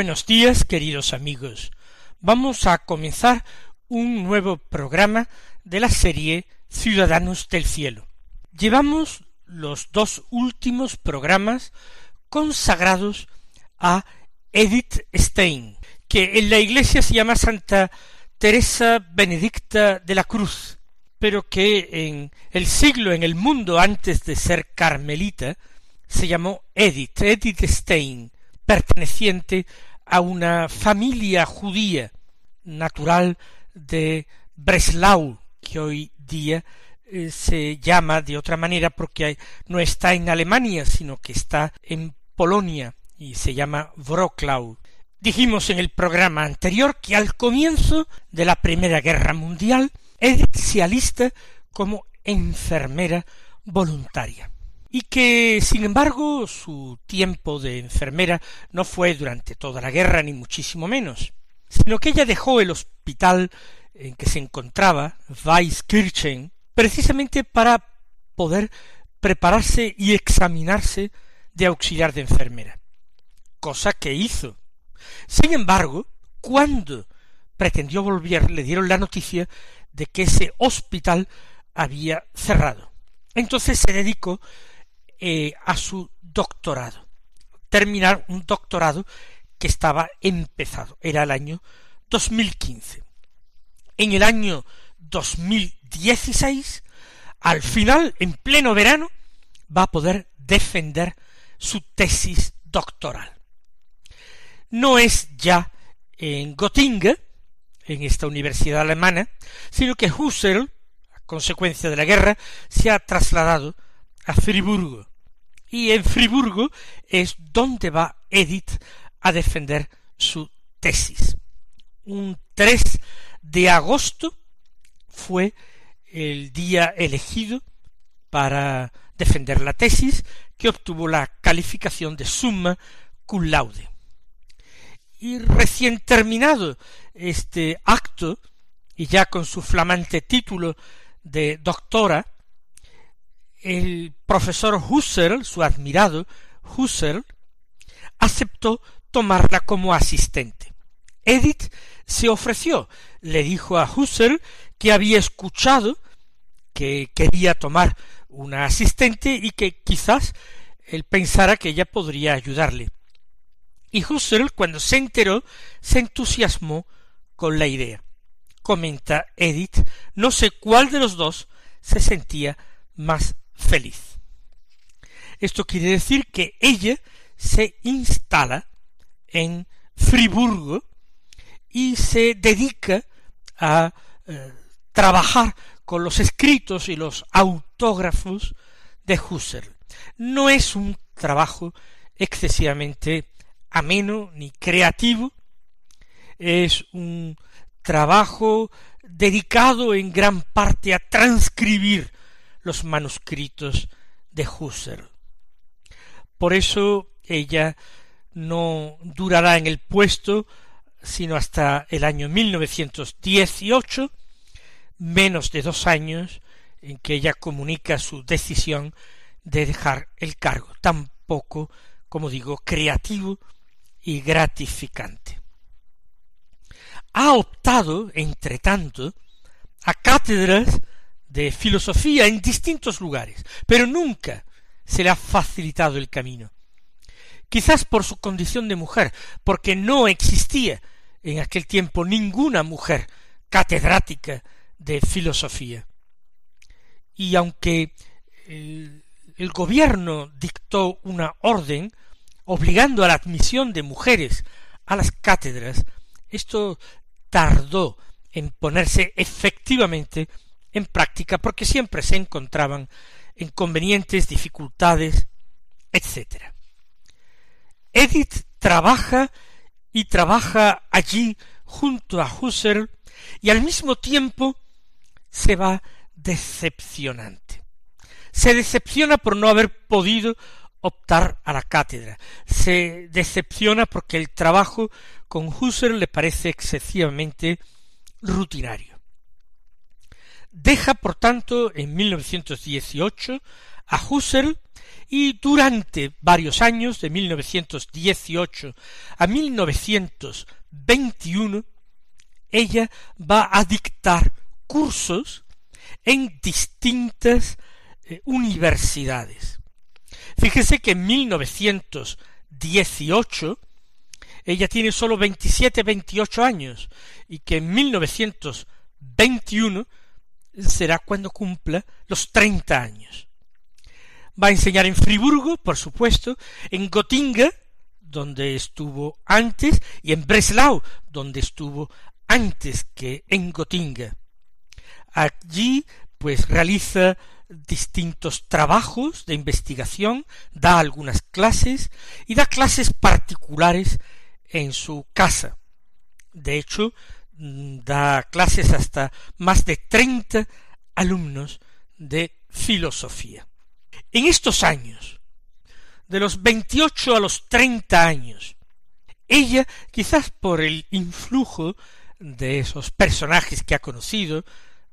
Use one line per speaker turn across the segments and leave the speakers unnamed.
Buenos días, queridos amigos. Vamos a comenzar un nuevo programa de la serie Ciudadanos del Cielo. Llevamos los dos últimos programas consagrados a Edith Stein, que en la iglesia se llama Santa Teresa Benedicta de la Cruz, pero que en el siglo, en el mundo antes de ser carmelita, se llamó Edith, Edith Stein, perteneciente a una familia judía natural de Breslau, que hoy día eh, se llama de otra manera porque no está en Alemania, sino que está en Polonia y se llama Wroclaw. Dijimos en el programa anterior que al comienzo de la Primera Guerra Mundial, Edith se alista como enfermera voluntaria y que, sin embargo, su tiempo de enfermera no fue durante toda la guerra, ni muchísimo menos, sino que ella dejó el hospital en que se encontraba, Weiskirchen, precisamente para poder prepararse y examinarse de auxiliar de enfermera, cosa que hizo. Sin embargo, cuando pretendió volver, le dieron la noticia de que ese hospital había cerrado. Entonces se dedicó eh, a su doctorado, terminar un doctorado que estaba empezado, era el año 2015. En el año 2016, al final, en pleno verano, va a poder defender su tesis doctoral. No es ya en Göttingen, en esta universidad alemana, sino que Husserl, a consecuencia de la guerra, se ha trasladado a Friburgo, y en Friburgo es donde va Edith a defender su tesis. Un 3 de agosto fue el día elegido para defender la tesis que obtuvo la calificación de summa cum laude. Y recién terminado este acto, y ya con su flamante título de doctora, el profesor Husserl, su admirado Husserl, aceptó tomarla como asistente. Edith se ofreció, le dijo a Husserl que había escuchado que quería tomar una asistente y que quizás él pensara que ella podría ayudarle. Y Husserl, cuando se enteró, se entusiasmó con la idea. Comenta Edith, no sé cuál de los dos se sentía más feliz. Esto quiere decir que ella se instala en Friburgo y se dedica a eh, trabajar con los escritos y los autógrafos de Husserl. No es un trabajo excesivamente ameno ni creativo, es un trabajo dedicado en gran parte a transcribir los manuscritos de Husserl. Por eso ella no durará en el puesto sino hasta el año 1918, menos de dos años en que ella comunica su decisión de dejar el cargo, tan poco, como digo, creativo y gratificante. Ha optado, entre tanto, a cátedras de filosofía en distintos lugares, pero nunca se le ha facilitado el camino. Quizás por su condición de mujer, porque no existía en aquel tiempo ninguna mujer catedrática de filosofía. Y aunque el gobierno dictó una orden obligando a la admisión de mujeres a las cátedras, esto tardó en ponerse efectivamente en práctica porque siempre se encontraban inconvenientes, dificultades, etc. Edith trabaja y trabaja allí junto a Husserl y al mismo tiempo se va decepcionante. Se decepciona por no haber podido optar a la cátedra. Se decepciona porque el trabajo con Husserl le parece excesivamente rutinario. Deja, por tanto, en 1918 a Husserl y durante varios años, de 1918 a 1921, ella va a dictar cursos en distintas eh, universidades. Fíjese que en 1918 ella tiene sólo 27, 28 años y que en 1921 será cuando cumpla los treinta años. Va a enseñar en Friburgo, por supuesto, en Gotinga, donde estuvo antes, y en Breslau, donde estuvo antes que en Gotinga. Allí, pues, realiza distintos trabajos de investigación, da algunas clases y da clases particulares en su casa. De hecho, da clases hasta más de treinta alumnos de filosofía. En estos años, de los veintiocho a los treinta años, ella, quizás por el influjo de esos personajes que ha conocido,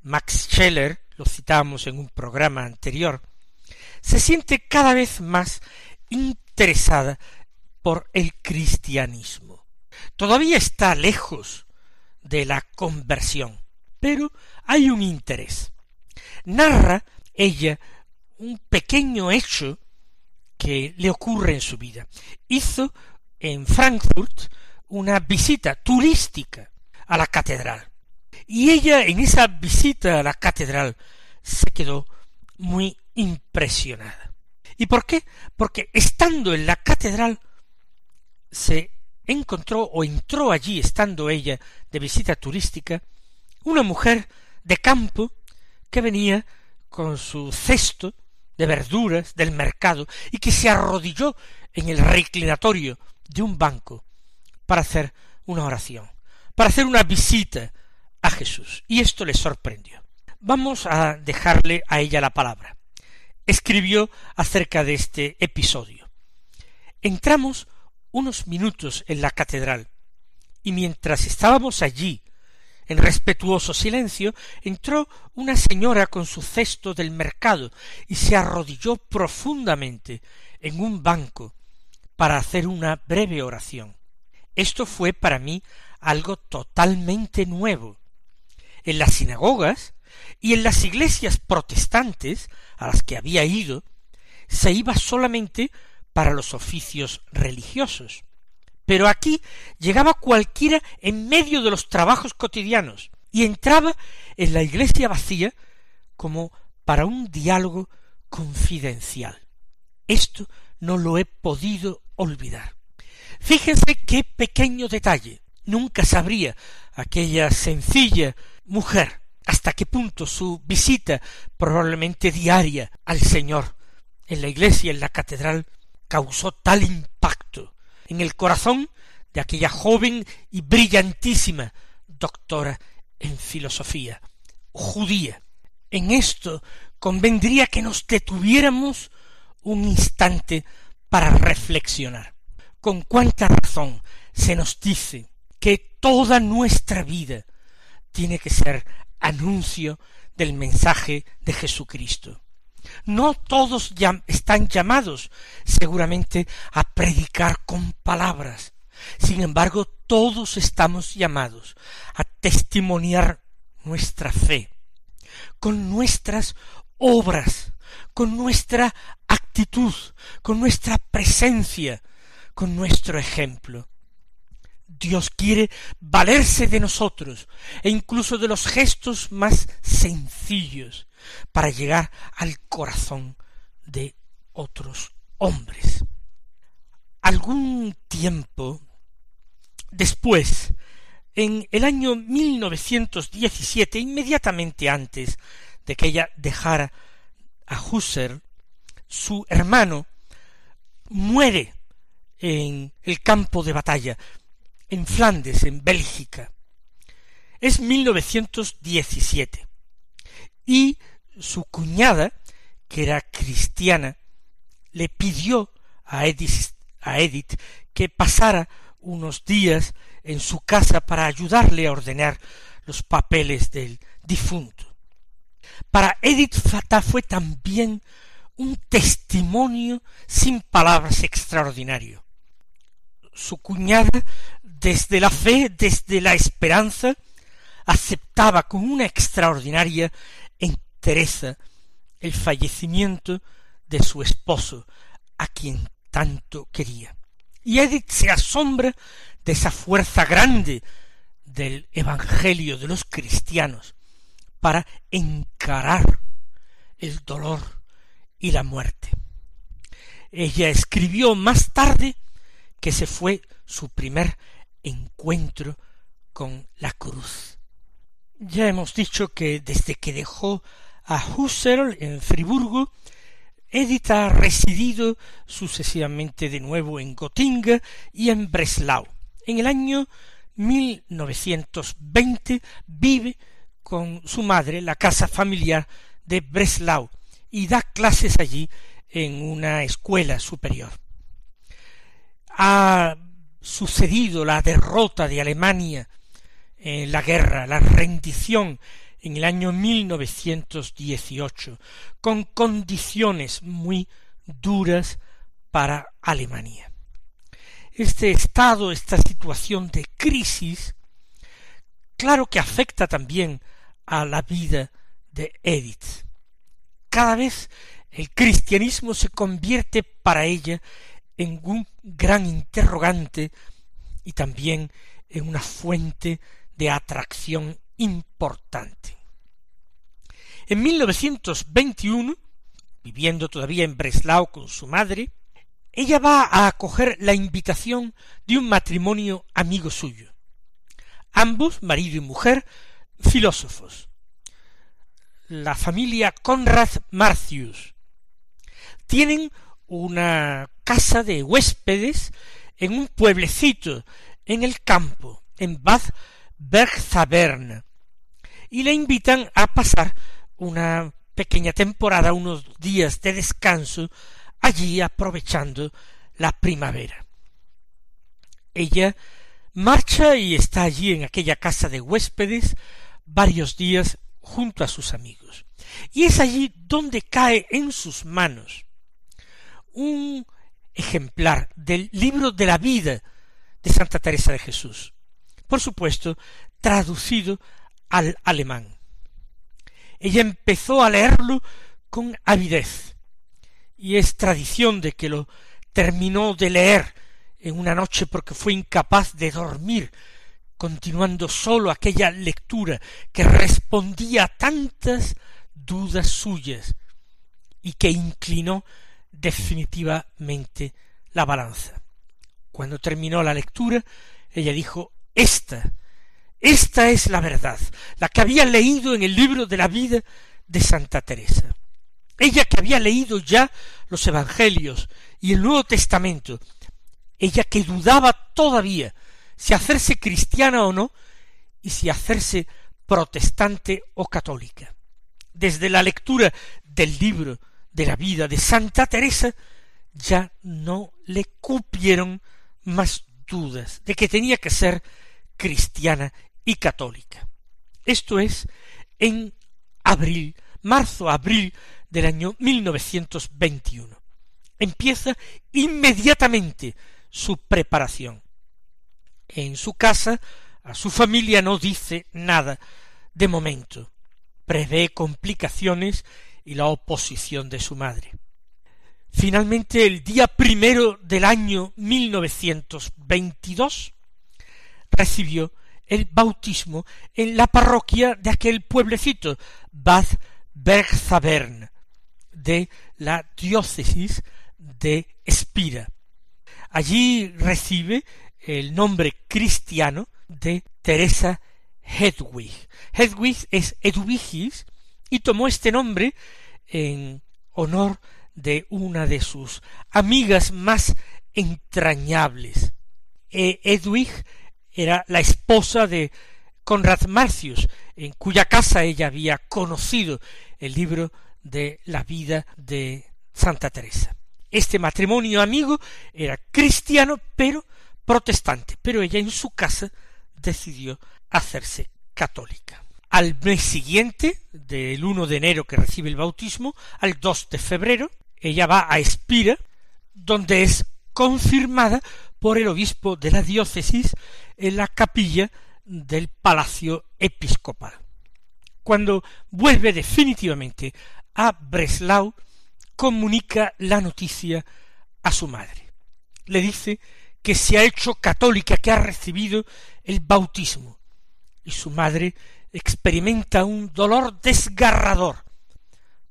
Max Scheller, lo citamos en un programa anterior, se siente cada vez más interesada por el cristianismo. Todavía está lejos de la conversión. Pero hay un interés. Narra ella un pequeño hecho que le ocurre en su vida. Hizo en Frankfurt una visita turística a la catedral. Y ella en esa visita a la catedral se quedó muy impresionada. ¿Y por qué? Porque estando en la catedral se encontró o entró allí, estando ella de visita turística, una mujer de campo que venía con su cesto de verduras del mercado y que se arrodilló en el reclinatorio de un banco para hacer una oración, para hacer una visita a Jesús. Y esto le sorprendió. Vamos a dejarle a ella la palabra. Escribió acerca de este episodio. Entramos unos minutos en la catedral, y mientras estábamos allí, en respetuoso silencio, entró una señora con su cesto del mercado y se arrodilló profundamente en un banco para hacer una breve oración. Esto fue para mí algo totalmente nuevo. En las sinagogas y en las iglesias protestantes a las que había ido, se iba solamente para los oficios religiosos. Pero aquí llegaba cualquiera en medio de los trabajos cotidianos y entraba en la iglesia vacía como para un diálogo confidencial. Esto no lo he podido olvidar. Fíjense qué pequeño detalle. Nunca sabría aquella sencilla mujer hasta qué punto su visita probablemente diaria al Señor en la iglesia, en la catedral, causó tal impacto en el corazón de aquella joven y brillantísima doctora en filosofía judía. En esto convendría que nos detuviéramos un instante para reflexionar. Con cuánta razón se nos dice que toda nuestra vida tiene que ser anuncio del mensaje de Jesucristo. No todos están llamados seguramente a predicar con palabras. Sin embargo, todos estamos llamados a testimoniar nuestra fe con nuestras obras, con nuestra actitud, con nuestra presencia, con nuestro ejemplo. Dios quiere valerse de nosotros e incluso de los gestos más sencillos para llegar al corazón de otros hombres. Algún tiempo después, en el año 1917, inmediatamente antes de que ella dejara a Husserl, su hermano muere en el campo de batalla, en Flandes, en Bélgica. Es 1917. Y su cuñada, que era cristiana, le pidió a Edith, a Edith que pasara unos días en su casa para ayudarle a ordenar los papeles del difunto. Para Edith Fatah fue también un testimonio sin palabras extraordinario. Su cuñada, desde la fe, desde la esperanza, aceptaba con una extraordinaria entereza el fallecimiento de su esposo, a quien tanto quería. Y Edith se asombra de esa fuerza grande del Evangelio de los cristianos para encarar el dolor y la muerte. Ella escribió más tarde que se fue su primer encuentro con la cruz. Ya hemos dicho que desde que dejó a Husserl en Friburgo, Edith ha residido sucesivamente de nuevo en Gotinga y en Breslau. En el año 1920 vive con su madre la casa familiar de Breslau y da clases allí en una escuela superior. Ha sucedido la derrota de Alemania en la guerra, la rendición en el año 1918, con condiciones muy duras para Alemania. Este estado, esta situación de crisis, claro que afecta también a la vida de Edith. Cada vez el cristianismo se convierte para ella en un gran interrogante y también en una fuente de atracción importante. En 1921, viviendo todavía en Breslau con su madre, ella va a acoger la invitación de un matrimonio amigo suyo. Ambos, marido y mujer, filósofos. La familia Conrad Marcius. Tienen una casa de huéspedes en un pueblecito en el campo, en Bad Bergzabern, y le invitan a pasar una pequeña temporada, unos días de descanso, allí aprovechando la primavera. Ella marcha y está allí en aquella casa de huéspedes varios días junto a sus amigos. Y es allí donde cae en sus manos un ejemplar del libro de la vida de Santa Teresa de Jesús, por supuesto, traducido al alemán. Ella empezó a leerlo con avidez, y es tradición de que lo terminó de leer en una noche porque fue incapaz de dormir, continuando solo aquella lectura que respondía a tantas dudas suyas y que inclinó definitivamente la balanza. Cuando terminó la lectura, ella dijo Esta, esta es la verdad, la que había leído en el libro de la vida de Santa Teresa. Ella que había leído ya los Evangelios y el Nuevo Testamento, ella que dudaba todavía si hacerse cristiana o no, y si hacerse protestante o católica. Desde la lectura del libro de la vida de Santa Teresa, ya no le cupieron más dudas de que tenía que ser cristiana y católica. Esto es en abril, marzo-abril del año 1921. Empieza inmediatamente su preparación. En su casa, a su familia no dice nada de momento. Prevé complicaciones y la oposición de su madre. Finalmente, el día primero del año 1922, recibió el bautismo en la parroquia de aquel pueblecito, Bad Bergzabern, de la diócesis de Espira. Allí recibe el nombre cristiano de Teresa Hedwig. Hedwig es Edwigis y tomó este nombre en honor de una de sus amigas más entrañables. E Edwig era la esposa de Conrad Marcius, en cuya casa ella había conocido el libro de la vida de Santa Teresa. Este matrimonio amigo era cristiano, pero protestante, pero ella en su casa decidió hacerse católica. Al mes siguiente, del 1 de enero que recibe el bautismo, al 2 de febrero, ella va a Espira, donde es confirmada por el obispo de la diócesis en la capilla del palacio episcopal. Cuando vuelve definitivamente a Breslau, comunica la noticia a su madre. Le dice que se ha hecho católica, que ha recibido el bautismo. Y su madre experimenta un dolor desgarrador,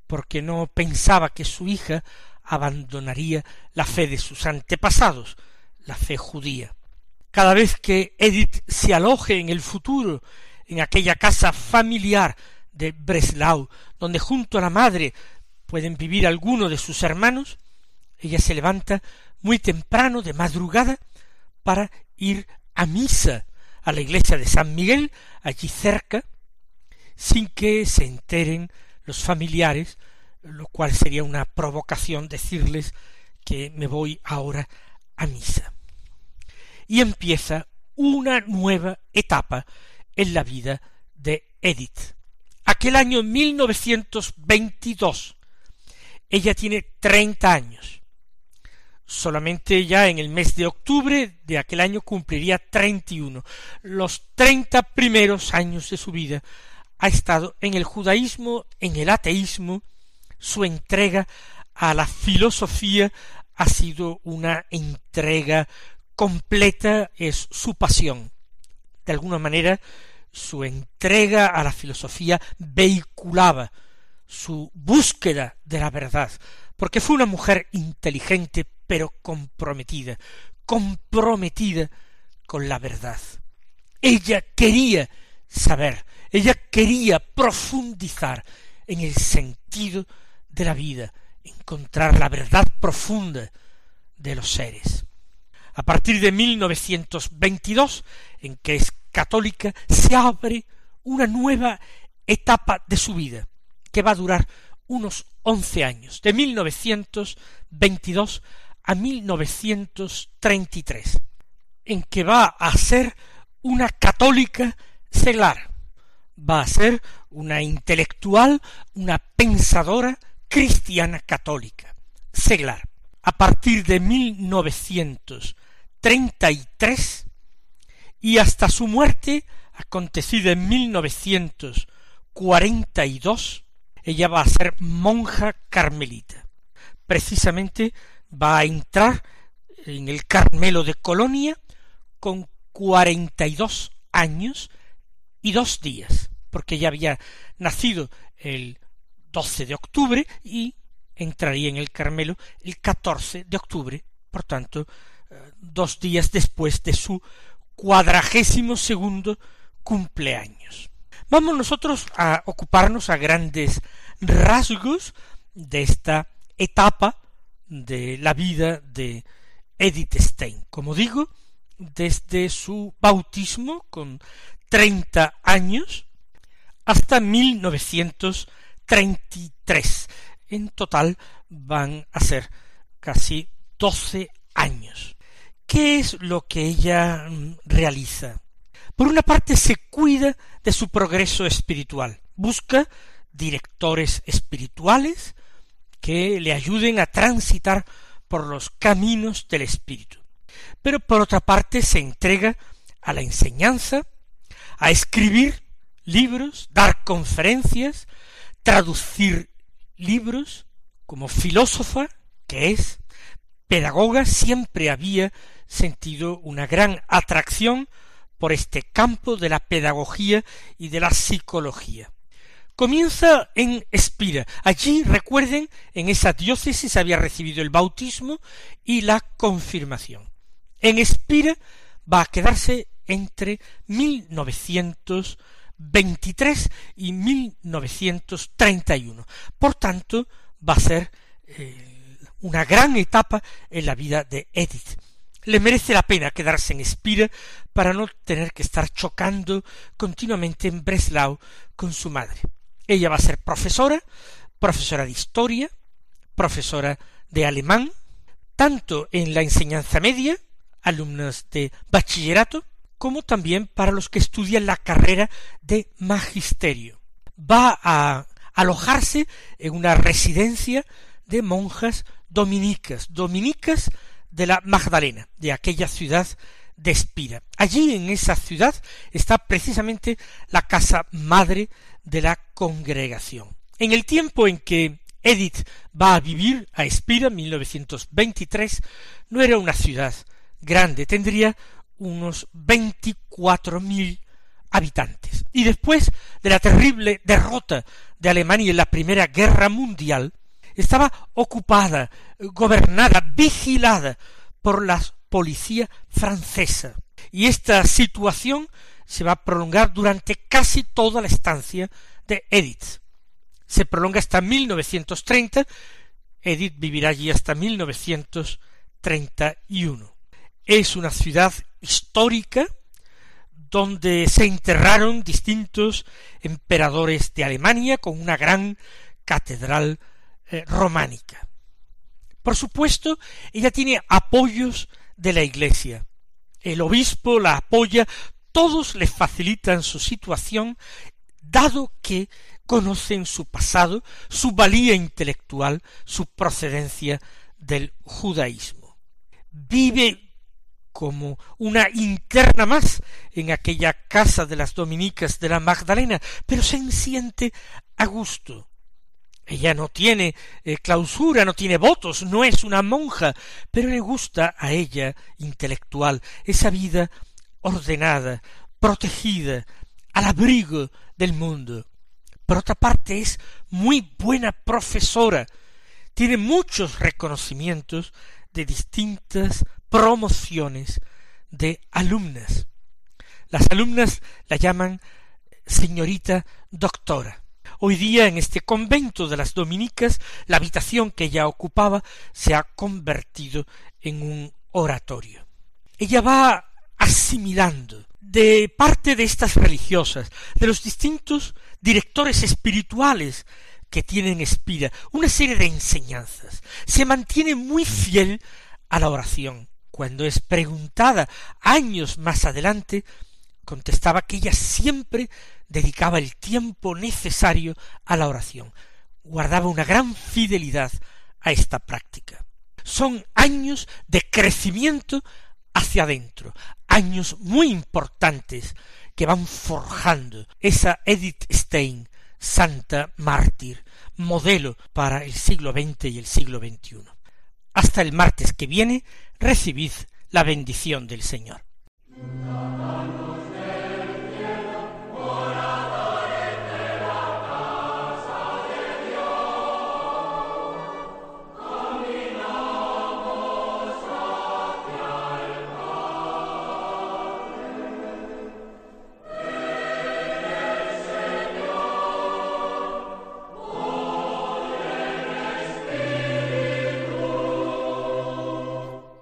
porque no pensaba que su hija abandonaría la fe de sus antepasados, la fe judía. Cada vez que Edith se aloje en el futuro en aquella casa familiar de Breslau, donde junto a la madre pueden vivir algunos de sus hermanos, ella se levanta muy temprano de madrugada para ir a misa a la iglesia de San Miguel, allí cerca, sin que se enteren los familiares, lo cual sería una provocación decirles que me voy ahora a misa. Y empieza una nueva etapa en la vida de Edith. Aquel año 1922. Ella tiene treinta años. Solamente ya en el mes de octubre de aquel año cumpliría treinta y uno. Los treinta primeros años de su vida ha estado en el judaísmo, en el ateísmo, su entrega a la filosofía ha sido una entrega completa, es su pasión. De alguna manera, su entrega a la filosofía vehiculaba su búsqueda de la verdad, porque fue una mujer inteligente pero comprometida, comprometida con la verdad. Ella quería saber, ella quería profundizar en el sentido de la vida, encontrar la verdad profunda de los seres. A partir de 1922, en que es católica, se abre una nueva etapa de su vida, que va a durar unos once años, de 1922 a 1933, en que va a ser una católica seglar, va a ser una intelectual, una pensadora cristiana católica, seglar. A partir de 1933 y hasta su muerte, acontecida en 1942, ella va a ser monja carmelita. Precisamente va a entrar en el Carmelo de Colonia con cuarenta y dos años y dos días, porque ya había nacido el 12 de octubre y entraría en el Carmelo el 14 de octubre, por tanto, eh, dos días después de su cuadragésimo segundo cumpleaños. Vamos nosotros a ocuparnos a grandes rasgos de esta etapa de la vida de Edith Stein. Como digo, desde su bautismo con treinta años hasta mil novecientos treinta y tres. En total van a ser casi doce años. ¿Qué es lo que ella mm, realiza? Por una parte se cuida de su progreso espiritual, busca directores espirituales que le ayuden a transitar por los caminos del espíritu. Pero por otra parte se entrega a la enseñanza, a escribir libros, dar conferencias, traducir libros, como filósofa que es, pedagoga, siempre había sentido una gran atracción por este campo de la pedagogía y de la psicología. Comienza en Espira. Allí, recuerden, en esa diócesis había recibido el bautismo y la confirmación. En Espira va a quedarse entre 1923 y 1931. Por tanto, va a ser eh, una gran etapa en la vida de Edith. Le merece la pena quedarse en Espira para no tener que estar chocando continuamente en Breslau con su madre. Ella va a ser profesora, profesora de historia, profesora de alemán, tanto en la enseñanza media, alumnos de bachillerato, como también para los que estudian la carrera de magisterio. Va a alojarse en una residencia de monjas dominicas, dominicas de la Magdalena, de aquella ciudad de Espira. Allí en esa ciudad está precisamente la casa madre de la congregación. En el tiempo en que Edith va a vivir a Espira, 1923, no era una ciudad grande, tendría unos veinticuatro mil habitantes. Y después de la terrible derrota de Alemania en la Primera Guerra Mundial, estaba ocupada, gobernada, vigilada por la policía francesa. Y esta situación se va a prolongar durante casi toda la estancia de Edith. Se prolonga hasta 1930, Edith vivirá allí hasta 1931. Es una ciudad histórica donde se enterraron distintos emperadores de Alemania con una gran catedral eh, románica. Por supuesto, ella tiene apoyos de la Iglesia. El obispo la apoya, todos le facilitan su situación, dado que conocen su pasado, su valía intelectual, su procedencia del judaísmo. Vive como una interna más en aquella casa de las dominicas de la Magdalena, pero se siente a gusto. Ella no tiene eh, clausura, no tiene votos, no es una monja, pero le gusta a ella intelectual esa vida ordenada, protegida, al abrigo del mundo. Por otra parte es muy buena profesora, tiene muchos reconocimientos de distintas promociones de alumnas. Las alumnas la llaman señorita doctora. Hoy día en este convento de las dominicas la habitación que ella ocupaba se ha convertido en un oratorio. Ella va asimilando de parte de estas religiosas, de los distintos directores espirituales que tienen Espira, una serie de enseñanzas. Se mantiene muy fiel a la oración, cuando es preguntada años más adelante, contestaba que ella siempre dedicaba el tiempo necesario a la oración, guardaba una gran fidelidad a esta práctica. Son años de crecimiento hacia adentro, años muy importantes que van forjando esa Edith Stein, santa mártir, modelo para el siglo XX y el siglo XXI. Hasta el martes que viene recibid la bendición del Señor.